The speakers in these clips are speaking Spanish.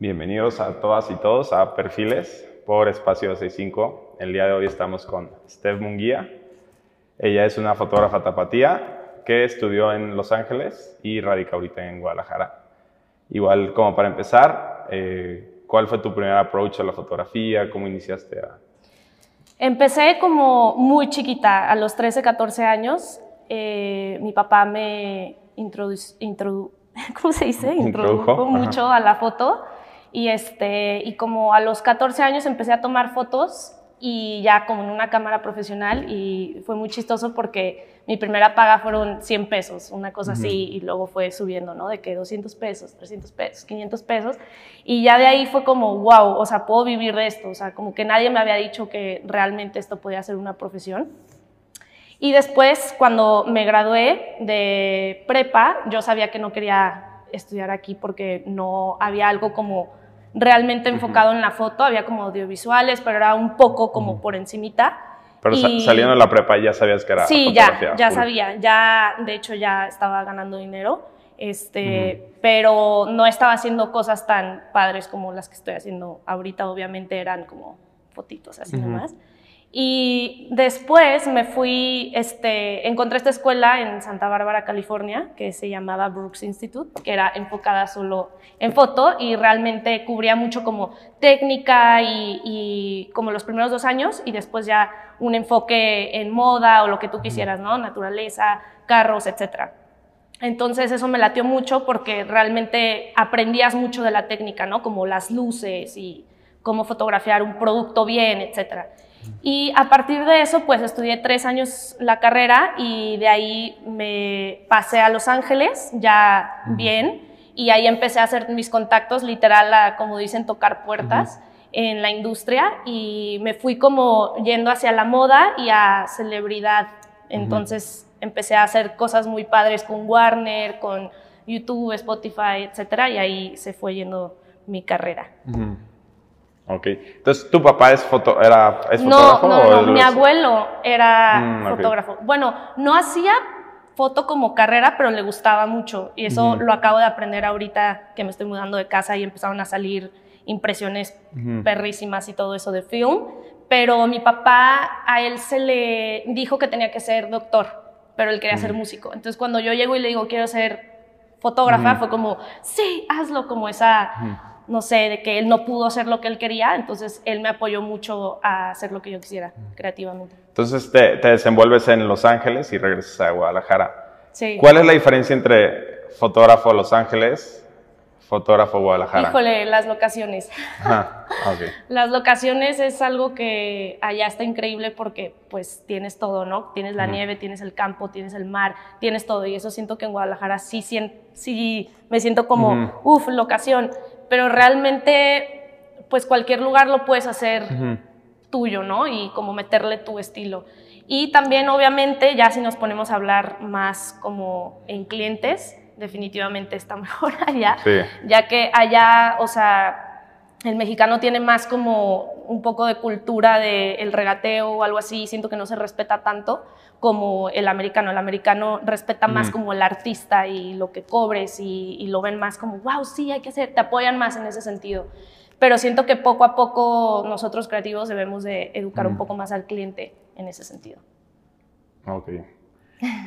Bienvenidos a todas y todos a Perfiles por Espacio 65. El día de hoy estamos con Steph Munguía. Ella es una fotógrafa tapatía que estudió en Los Ángeles y radica ahorita en Guadalajara. Igual como para empezar, eh, ¿cuál fue tu primer approach a la fotografía? ¿Cómo iniciaste a...? Empecé como muy chiquita, a los 13, 14 años. Eh, mi papá me introdujo, ¿cómo se dice? Introdujo, mucho a la foto. Y, este, y como a los 14 años empecé a tomar fotos y ya como en una cámara profesional y fue muy chistoso porque mi primera paga fueron 100 pesos, una cosa así, y luego fue subiendo, ¿no? De que 200 pesos, 300 pesos, 500 pesos, y ya de ahí fue como, wow, o sea, puedo vivir de esto, o sea, como que nadie me había dicho que realmente esto podía ser una profesión. Y después, cuando me gradué de prepa, yo sabía que no quería estudiar aquí porque no había algo como realmente enfocado en la foto, había como audiovisuales, pero era un poco como por encimita. Pero saliendo de la prepa ya sabías que era Sí, ya, ya sabía, ya, de hecho ya estaba ganando dinero, este, pero no estaba haciendo cosas tan padres como las que estoy haciendo ahorita, obviamente eran como fotitos así nomás. Y después me fui, este, encontré esta escuela en Santa Bárbara, California, que se llamaba Brooks Institute, que era enfocada solo en foto y realmente cubría mucho como técnica y, como los primeros dos años y después ya un enfoque en moda o lo que tú quisieras, ¿no? Naturaleza, carros, etc. Entonces eso me latió mucho porque realmente aprendías mucho de la técnica, ¿no? Como las luces y cómo fotografiar un producto bien, etcétera. Y a partir de eso, pues estudié tres años la carrera y de ahí me pasé a Los Ángeles, ya bien, y ahí empecé a hacer mis contactos, literal, a, como dicen, tocar puertas en la industria. Y me fui como yendo hacia la moda y a celebridad. Entonces empecé a hacer cosas muy padres con Warner, con YouTube, Spotify, etcétera, y ahí se fue yendo mi carrera. Ok. Entonces, ¿tu papá es, foto, era, es fotógrafo? No, no, no. mi abuelo era mm, fotógrafo. Bueno, no hacía foto como carrera, pero le gustaba mucho. Y eso lo acabo de aprender ahorita que me estoy mudando de casa y empezaron a salir impresiones perrísimas y todo eso de film. Pero mi papá, a él se le dijo que tenía que ser doctor, pero él quería ser músico. Entonces, cuando yo llego y le digo, quiero ser fotógrafa, fue como, sí, hazlo, como esa no sé, de que él no pudo hacer lo que él quería, entonces él me apoyó mucho a hacer lo que yo quisiera creativamente. Entonces te, desenvuelves en Los Ángeles y regresas a Guadalajara. Sí. ¿Cuál es la diferencia entre fotógrafo Los Ángeles, fotógrafo Guadalajara? Híjole, las locaciones. Okay. Las locaciones es algo que allá está increíble porque pues tienes todo, ¿no? Tienes la nieve, tienes el campo, tienes el mar, tienes todo y eso siento que en Guadalajara sí, sí me siento como, uff, locación pero realmente, pues cualquier lugar lo puedes hacer tuyo, ¿no? Y como meterle tu estilo. Y también, obviamente, ya si nos ponemos a hablar más como en clientes, definitivamente está mejor allá, ya que allá, o sea, el mexicano tiene más como un poco de cultura del el regateo o algo así, siento que no se respeta tanto como el americano. El americano respeta más como el artista y lo que cobres y, lo ven más como, wow, sí, hay que hacer, te apoyan más en ese sentido. Pero siento que poco a poco nosotros creativos debemos de educar un poco más al cliente en ese sentido. Ok.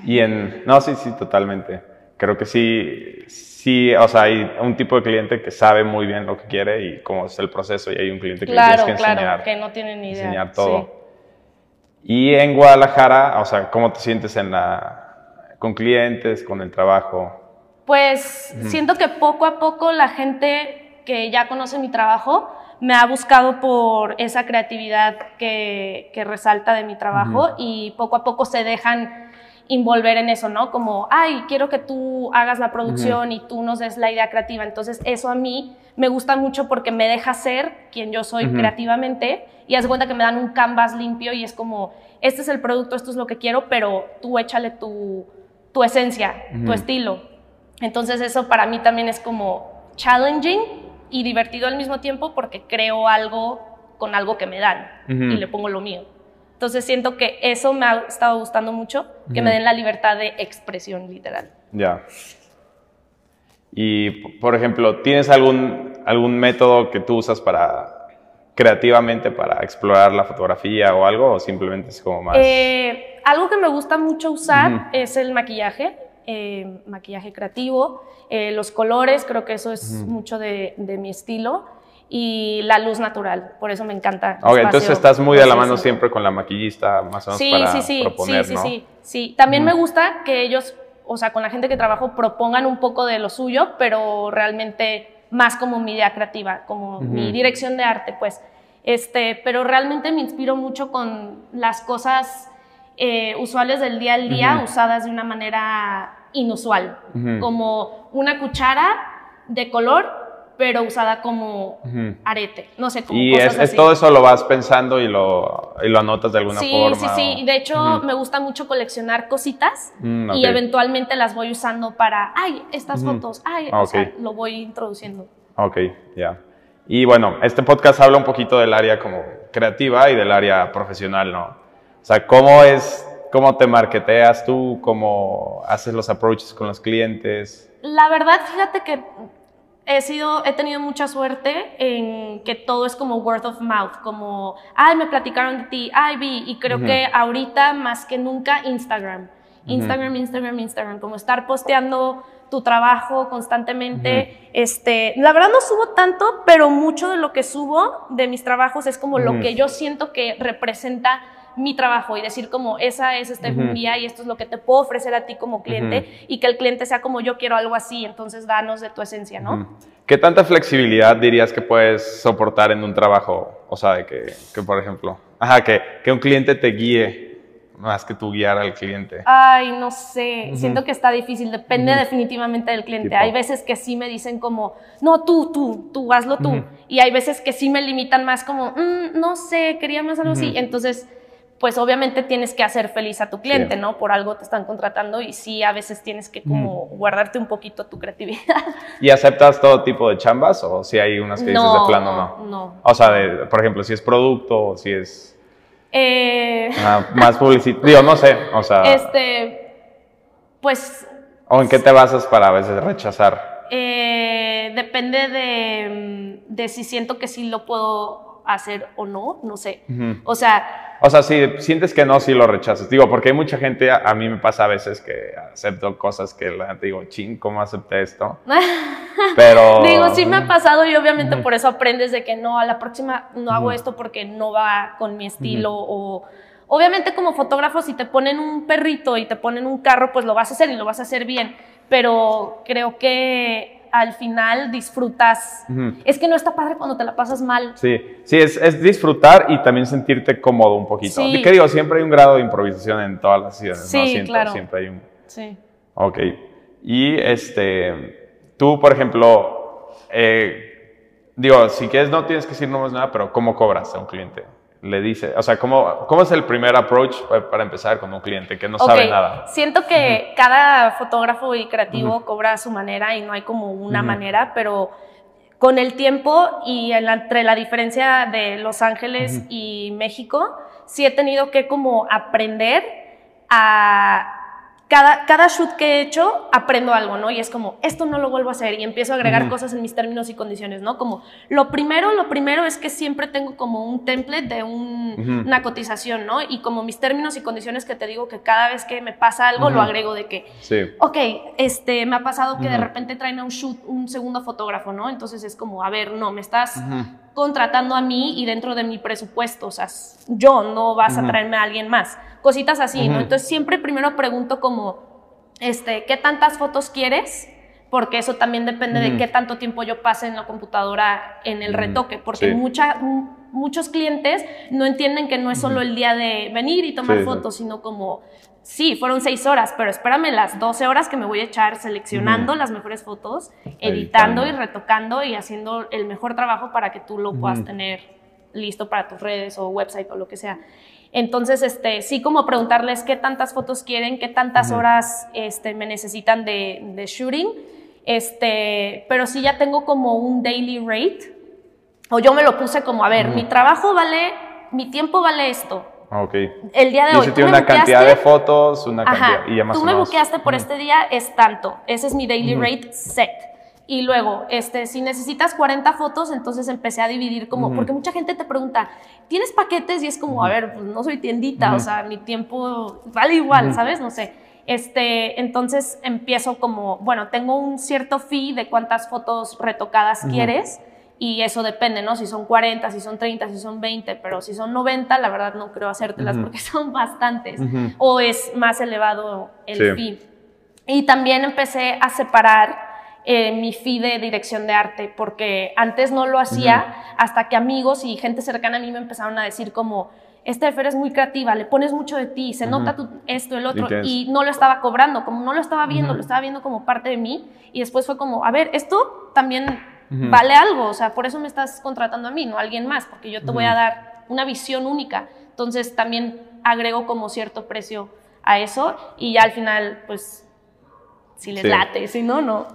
Y en, no, sí, sí, totalmente. Creo que sí, sí, o sea, hay un tipo de cliente que sabe muy bien lo que quiere y cómo es el proceso y hay un cliente que le tienes que enseñar. Claro, que no tiene ni idea. Enseñar todo. Y en Guadalajara, o sea, ¿cómo te sientes en la, con clientes, con el trabajo? Pues siento que poco a poco la gente que ya conoce mi trabajo me ha buscado por esa creatividad que, que resalta de mi trabajo y poco a poco se dejan involver en eso, ¿no? Como, ay, quiero que tú hagas la producción y tú nos des la idea creativa. Entonces, eso a mí me gusta mucho porque me deja ser quien yo soy creativamente y hace cuenta que me dan un canvas limpio y es como, este es el producto, esto es lo que quiero, pero tú échale tu, tu esencia, tu estilo. Entonces, eso para mí también es como challenging y divertido al mismo tiempo porque creo algo con algo que me dan y le pongo lo mío. Entonces siento que eso me ha estado gustando mucho, que me den la libertad de expresión literal. Ya. Y, por ejemplo, ¿tienes algún, algún método que tú usas para creativamente para explorar la fotografía o algo o simplemente es como más... Eh, algo que me gusta mucho usar es el maquillaje, eh, maquillaje creativo, eh, los colores, creo que eso es mucho de, de, mi estilo y la luz natural, por eso me encanta. Ok, entonces estás muy de la mano siempre con la maquillista, más o menos sí, para sí, sí, proponer, sí, ¿no? sí, sí, sí. También me gusta que ellos, o sea, con la gente que trabajo, propongan un poco de lo suyo, pero realmente más como mi idea creativa, como mi dirección de arte, pues. Este, pero realmente me inspiro mucho con las cosas eh, usuales del día al día usadas de una manera inusual, como una cuchara de color pero usada como arete, no sé, como y cosas es, así. todo eso lo vas pensando y lo, y lo anotas de alguna sí, forma. Sí, sí, sí. De hecho, me gusta mucho coleccionar cositas Mm, y eventualmente las voy usando para, ay, estas fotos, ay, o sea, lo voy introduciendo. Ok, ya. Y bueno, este podcast habla un poquito del área como creativa y del área profesional, ¿no? O sea, ¿cómo es, cómo te marketeas tú, cómo haces los approaches con los clientes? La verdad, fíjate que he sido, he tenido mucha suerte en que todo es como word of mouth, como, ay, me platicaron de ti, ay, vi, y creo que ahorita más que nunca Instagram, Instagram, Instagram, Instagram, como estar posteando tu trabajo constantemente, este, la verdad no subo tanto, pero mucho de lo que subo de mis trabajos es como lo que yo siento que representa mi trabajo y decir como esa es este día y esto es lo que te puedo ofrecer a ti como cliente y que el cliente sea como yo quiero algo así, entonces danos de tu esencia, ¿no? ¿Qué tanta flexibilidad dirías que puedes soportar en un trabajo? O sea, de que, que por ejemplo, ajá, que, que un cliente te guíe más que tú guiar al cliente. Ay, no sé, siento que está difícil, depende definitivamente del cliente. Tipo. Hay veces que sí me dicen como, no, tú, tú, tú, hazlo tú. Y hay veces que sí me limitan más como, "Mm, no sé, quería más algo así. Entonces, pues obviamente tienes que hacer feliz a tu cliente, Sí. ¿no? Por algo te están contratando y sí, a veces tienes que como guardarte un poquito tu creatividad. ¿Y aceptas todo tipo de chambas o si hay unas que dices de plano no? no. O sea, de, por ejemplo, si es producto o si es Eh, ajá, más publicidad, digo, no sé, o sea, este, pues o en qué te basas para a veces rechazar. Eh, depende de, mm, de si siento que sí lo puedo hacer o no, no sé. O sea, O sea, si sientes que no, sí lo rechazas. Digo, porque hay mucha gente, a, a mí me pasa a veces que acepto cosas que la gente digo, ching, ¿cómo acepté esto? Pero... digo, sí me ha pasado y obviamente por eso aprendes de que no, a la próxima no hago esto porque no va con mi estilo o... Obviamente como fotógrafo si te ponen un perrito y te ponen un carro, pues lo vas a hacer y lo vas a hacer bien, pero creo que al final disfrutas. Es que no está padre cuando te la pasas mal. Sí, sí, es, es disfrutar y también sentirte cómodo un poquito. Sí. Y que digo, siempre hay un grado de improvisación en todas las sesiones, ¿no? Siento, claro. Siempre hay un... Sí. Ok. Y este, tú, por ejemplo, eh, digo, si quieres no tienes que decir nombres nada, pero ¿cómo cobras a un cliente? Le dice, o sea, ¿cómo, cómo es el primer approach pa- para empezar con un cliente que no sabe nada? Siento que cada fotógrafo y creativo cobra a su manera y no hay como una manera, pero con el tiempo y en la- entre la diferencia de Los Ángeles y México, sí he tenido que como aprender a... Cada, cada shoot que he hecho, aprendo algo, ¿no? Y es como, esto no lo vuelvo a hacer y empiezo a agregar cosas en mis términos y condiciones, ¿no? Como, lo primero, lo primero es que siempre tengo como un template de un- una cotización, ¿no? Y como mis términos y condiciones que te digo que cada vez que me pasa algo, lo agrego de que, Sí. ok, este, me ha pasado que de repente traen a un shoot un segundo fotógrafo, ¿no? Entonces es como, a ver, no, me estás contratando a mí y dentro de mi presupuesto, o sea, yo no vas a traerme a alguien más. Cositas así, ¿no? Entonces siempre primero pregunto como, este, ¿qué tantas fotos quieres? Porque eso también depende de qué tanto tiempo yo pase en la computadora en el retoque, porque sí. mucha- mu- muchos clientes no entienden que no es solo el día de venir y tomar Sí, sí. fotos, sino como, sí, fueron seis horas, pero espérame las 12 horas que me voy a echar seleccionando las mejores fotos, editando, Editando. y retocando y haciendo el mejor trabajo para que tú lo puedas tener listo para tus redes o website o lo que sea. Entonces, este, sí como preguntarles qué tantas fotos quieren, qué tantas horas este, me necesitan de, de shooting, este, pero sí ya tengo como un daily rate, o yo me lo puse como, a ver, mi trabajo vale, mi tiempo vale esto, Ok. el día de Y hoy. tiene una cantidad de fotos, una Ajá, cantidad, y ya más tú me buqueaste por este día, es tanto. Ese es mi daily rate set. Y luego, este, si necesitas 40 fotos, entonces empecé a dividir como, porque mucha gente te pregunta, ¿tienes paquetes? Y es como, a ver, pues no soy tiendita, o sea, mi tiempo vale igual, ¿sabes? No sé. Este, entonces empiezo como, bueno, tengo un cierto fee de cuántas fotos retocadas quieres y eso depende, ¿no? Si son 40, si son 30, si son 20, pero si son 90, la verdad no creo hacértelas porque son bastantes o es más elevado el fee. Y también empecé a separar eh, mi fee de dirección de arte, porque antes no lo hacía hasta que amigos y gente cercana a mí me empezaron a decir como, Esther, eres muy creativa, le pones mucho de ti, se nota esto, el otro, y no lo estaba cobrando, como no lo estaba viendo, lo estaba viendo como parte de mí, y después fue como, a ver, esto también vale algo, o sea, por eso me estás contratando a mí, no a alguien más, porque yo te voy a dar una visión única, entonces también agrego como cierto precio a eso, y ya al final, pues si les late, si no, no.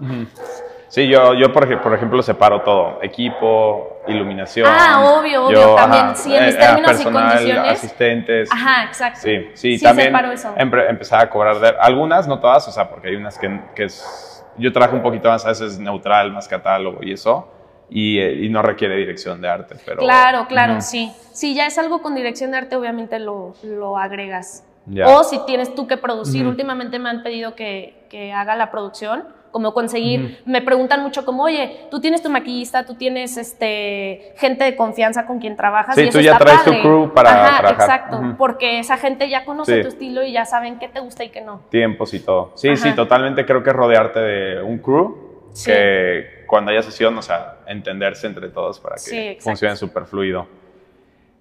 Sí, yo, yo por, por, ejemplo separo todo, equipo, iluminación. Ah, obvio, obvio, también, sí, en mis eh, términos y condiciones. asistentes. Ajá, exacto. Sí, sí, también separo eso. empezaba a cobrar, de, algunas, no todas, o sea, porque hay unas que, que es, yo trabajo un poquito más a veces neutral, más catálogo y eso, y, eh, y no requiere dirección de arte, pero... Claro, claro, sí. Si ya es algo con dirección de arte, obviamente lo, lo agregas. O si tienes tú que producir, últimamente me han pedido que, que, haga la producción, como conseguir, me preguntan mucho como, oye, tú tienes tu maquillista, tú tienes este, gente de confianza con quien trabajas. Sí, y tú ya traes tu crew para trabajar. Exacto, porque esa gente ya conoce tu estilo y ya saben qué te gusta y qué no. Tiempos y todo. Sí, sí, totalmente creo que rodearte de un crew que cuando haya sesión, o sea, entenderse entre todos para que funcione súper fluido.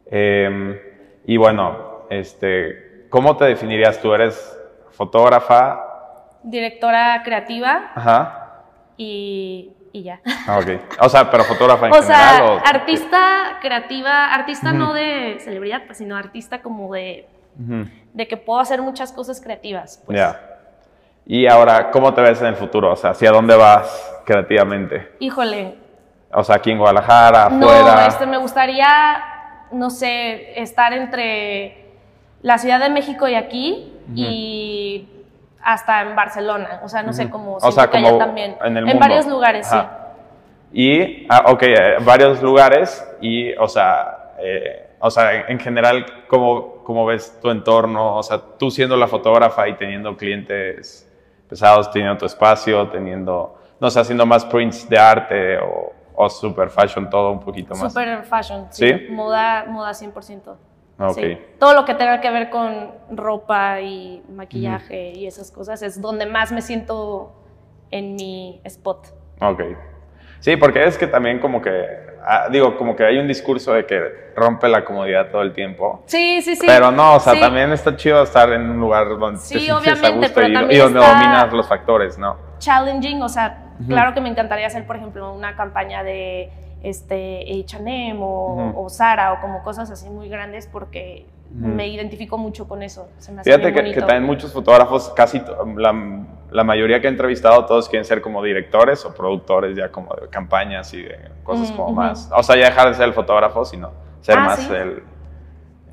Em, y bueno, este ¿Cómo te definirías tú? ¿Eres fotógrafa? Directora creativa. Ajá. Y, y ya. Ah, ok. O sea, pero fotógrafa en o general. Sea, o artista creativa, artista no de celebridad, pues, sino artista como de, de que puedo hacer muchas cosas creativas. Pues. Ya. Y ahora, ¿cómo te ves en el futuro? O sea, ¿hacia dónde vas creativamente? Híjole. O sea, aquí en Guadalajara, afuera. No, este, me gustaría, no sé, estar entre la Ciudad de México y aquí y hasta en Barcelona, o sea, no sé cómo o sea, como también. En, el en varios lugares, sí. Y, ah, ok, eh, varios lugares y, o sea, eh, o sea, en, general, ¿cómo, ¿cómo, ves tu entorno? O sea, tú siendo la fotógrafa y teniendo clientes pesados, teniendo tu espacio, teniendo, no sé, haciendo más prints de arte o, o super fashion, todo un poquito más. Super fashion, sí. ¿Sí? Moda, moda 100%. Ah, Todo lo que tenga que ver con ropa y maquillaje y esas cosas es donde más me siento en mi spot. Ok. Sí, porque es que también como que, ah, digo, como que hay un discurso de que rompe la comodidad todo el tiempo. Sí, sí, sí. Pero no, o sea, también está chido estar en un lugar donde te sientes a gusto y, y, donde dominas los factores, ¿no? Challenging, o sea, claro que me encantaría hacer, por ejemplo, una campaña de este, H&M o, Zara o como cosas así muy grandes porque me identifico mucho con eso. Fíjate que, que, también muchos fotógrafos, casi la, la, mayoría que he entrevistado, todos quieren ser como directores o productores ya como de campañas y de cosas como más. O sea, ya dejar de ser el fotógrafo, sino ser ah, más el,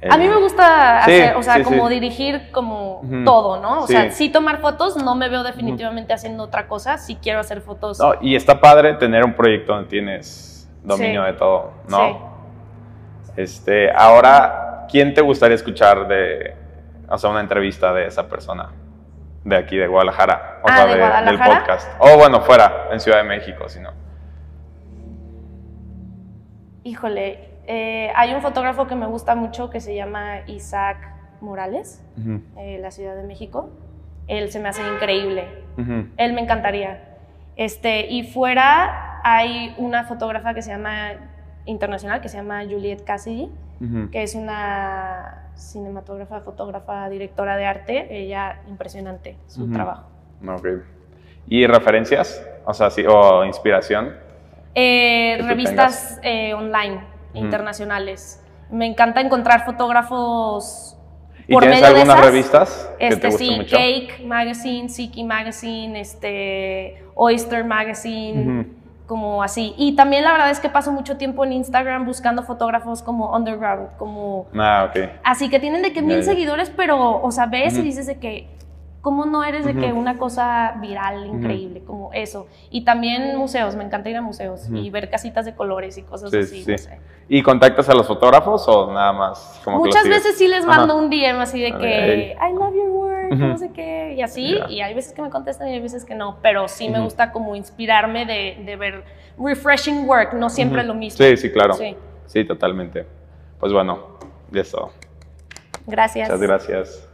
A mí me gusta hacer, o sea, como dirigir como todo, ¿no? O sea, sí tomar fotos, no me veo definitivamente haciendo otra cosa, sí quiero hacer fotos. No, y está padre tener un proyecto donde tienes dominio de todo, ¿no? Este, ahora, ¿quién te gustaría escuchar de, o sea, una entrevista de esa persona? De aquí, de Guadalajara, o ah, sea, del podcast. O bueno, fuera, en Ciudad de México, si no. Híjole, eh, hay un fotógrafo que me gusta mucho que se llama Isaac Morales, eh, la Ciudad de México. Él se me hace increíble. Él me encantaría. Este, y fuera, hay una fotógrafa que se llama internacional que se llama Juliette Cassidy, que es una cinematógrafa, fotógrafa, directora de arte. Ella, impresionante su trabajo. ¿Y referencias? O sea, sí, o inspiración. Eh, revistas eh, online internacionales. Me encanta encontrar fotógrafos ¿Y tienes algunas revistas que este, te sí, mucho? Cake Magazine, Siki Magazine, este, Oyster Magazine como así. Y también la verdad es que paso mucho tiempo en Instagram buscando fotógrafos como underground, como... Ah, ok. Así que tienen de que mil seguidores, pero, o sea, ves y dices de que, ¿Cómo no eres de que una cosa viral, increíble, como eso? Y también museos, me encanta ir a museos y ver casitas de colores y cosas así, no sé. ¿Y contactas a los fotógrafos o nada más? Como Muchas veces sí les mando un DM así de que, I love your work, no sé qué, y así, y hay veces que me contestan y hay veces que no, pero sí me gusta como inspirarme de, de ver refreshing work, no siempre lo mismo. Sí, sí, claro. Sí. sí, totalmente. Pues bueno, ya es todo. Gracias. Muchas gracias.